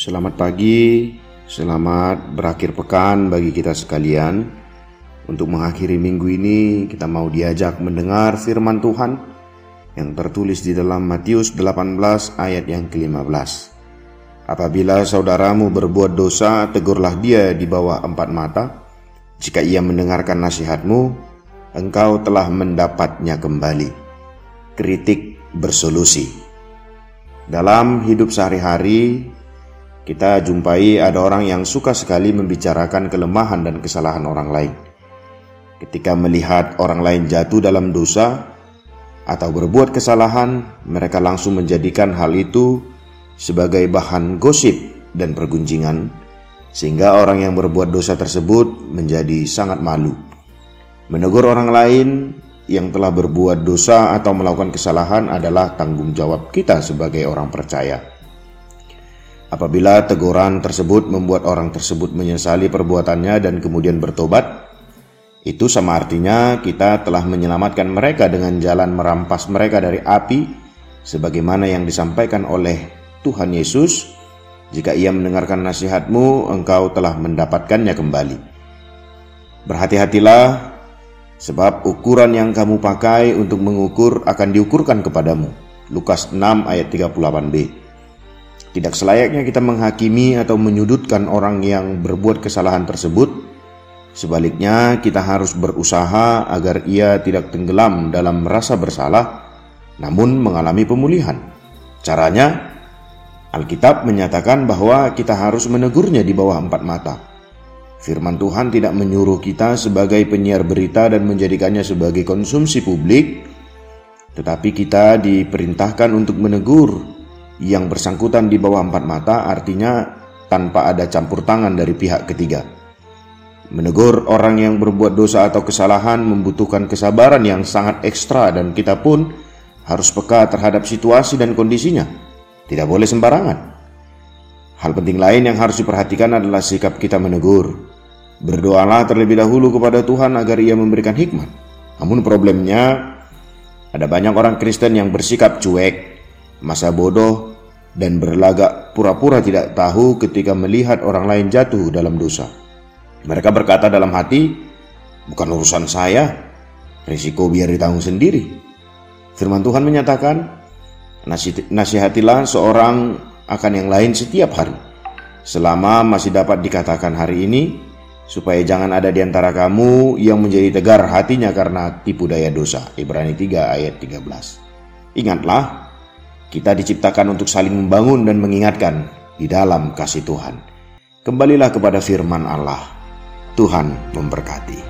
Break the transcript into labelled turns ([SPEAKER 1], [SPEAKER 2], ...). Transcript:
[SPEAKER 1] Selamat pagi, selamat berakhir pekan bagi kita sekalian. Untuk mengakhiri minggu ini, kita mau diajak mendengar firman Tuhan yang tertulis di dalam Matius 18 ayat yang ke-15. Apabila saudaramu berbuat dosa, tegurlah dia di bawah empat mata. Jika ia mendengarkan nasihatmu, engkau telah mendapatnya kembali. Kritik bersolusi. Dalam hidup sehari-hari, kita jumpai ada orang yang suka sekali membicarakan kelemahan dan kesalahan orang lain. Ketika melihat orang lain jatuh dalam dosa atau berbuat kesalahan, mereka langsung menjadikan hal itu sebagai bahan gosip dan pergunjingan, sehingga orang yang berbuat dosa tersebut menjadi sangat malu. Menegur orang lain yang telah berbuat dosa atau melakukan kesalahan adalah tanggung jawab kita sebagai orang percaya. Apabila teguran tersebut membuat orang tersebut menyesali perbuatannya dan kemudian bertobat, itu sama artinya kita telah menyelamatkan mereka dengan jalan merampas mereka dari api, sebagaimana yang disampaikan oleh Tuhan Yesus. Jika ia mendengarkan nasihatmu, engkau telah mendapatkannya kembali. Berhati-hatilah, sebab ukuran yang kamu pakai untuk mengukur akan diukurkan kepadamu. Lukas 6 ayat 38b. Tidak selayaknya kita menghakimi atau menyudutkan orang yang berbuat kesalahan tersebut. Sebaliknya, kita harus berusaha agar ia tidak tenggelam dalam rasa bersalah, namun mengalami pemulihan. Caranya, Alkitab menyatakan bahwa kita harus menegurnya di bawah empat mata. Firman Tuhan tidak menyuruh kita sebagai penyiar berita dan menjadikannya sebagai konsumsi publik, tetapi kita diperintahkan untuk menegur yang bersangkutan di bawah empat mata artinya tanpa ada campur tangan dari pihak ketiga. Menegur orang yang berbuat dosa atau kesalahan membutuhkan kesabaran yang sangat ekstra dan kita pun harus peka terhadap situasi dan kondisinya. Tidak boleh sembarangan. Hal penting lain yang harus diperhatikan adalah sikap kita menegur. Berdoalah terlebih dahulu kepada Tuhan agar ia memberikan hikmat. Namun problemnya ada banyak orang Kristen yang bersikap cuek, masa bodoh, dan berlagak pura-pura tidak tahu ketika melihat orang lain jatuh dalam dosa. Mereka berkata dalam hati, "Bukan urusan saya, risiko biar ditanggung sendiri." Firman Tuhan menyatakan, "Nasihatilah seorang akan yang lain setiap hari, selama masih dapat dikatakan hari ini, supaya jangan ada di antara kamu yang menjadi tegar hatinya karena tipu daya dosa." Ibrani 3 ayat 13. Ingatlah, kita diciptakan untuk saling membangun dan mengingatkan di dalam kasih Tuhan. Kembalilah kepada firman Allah. Tuhan memberkati.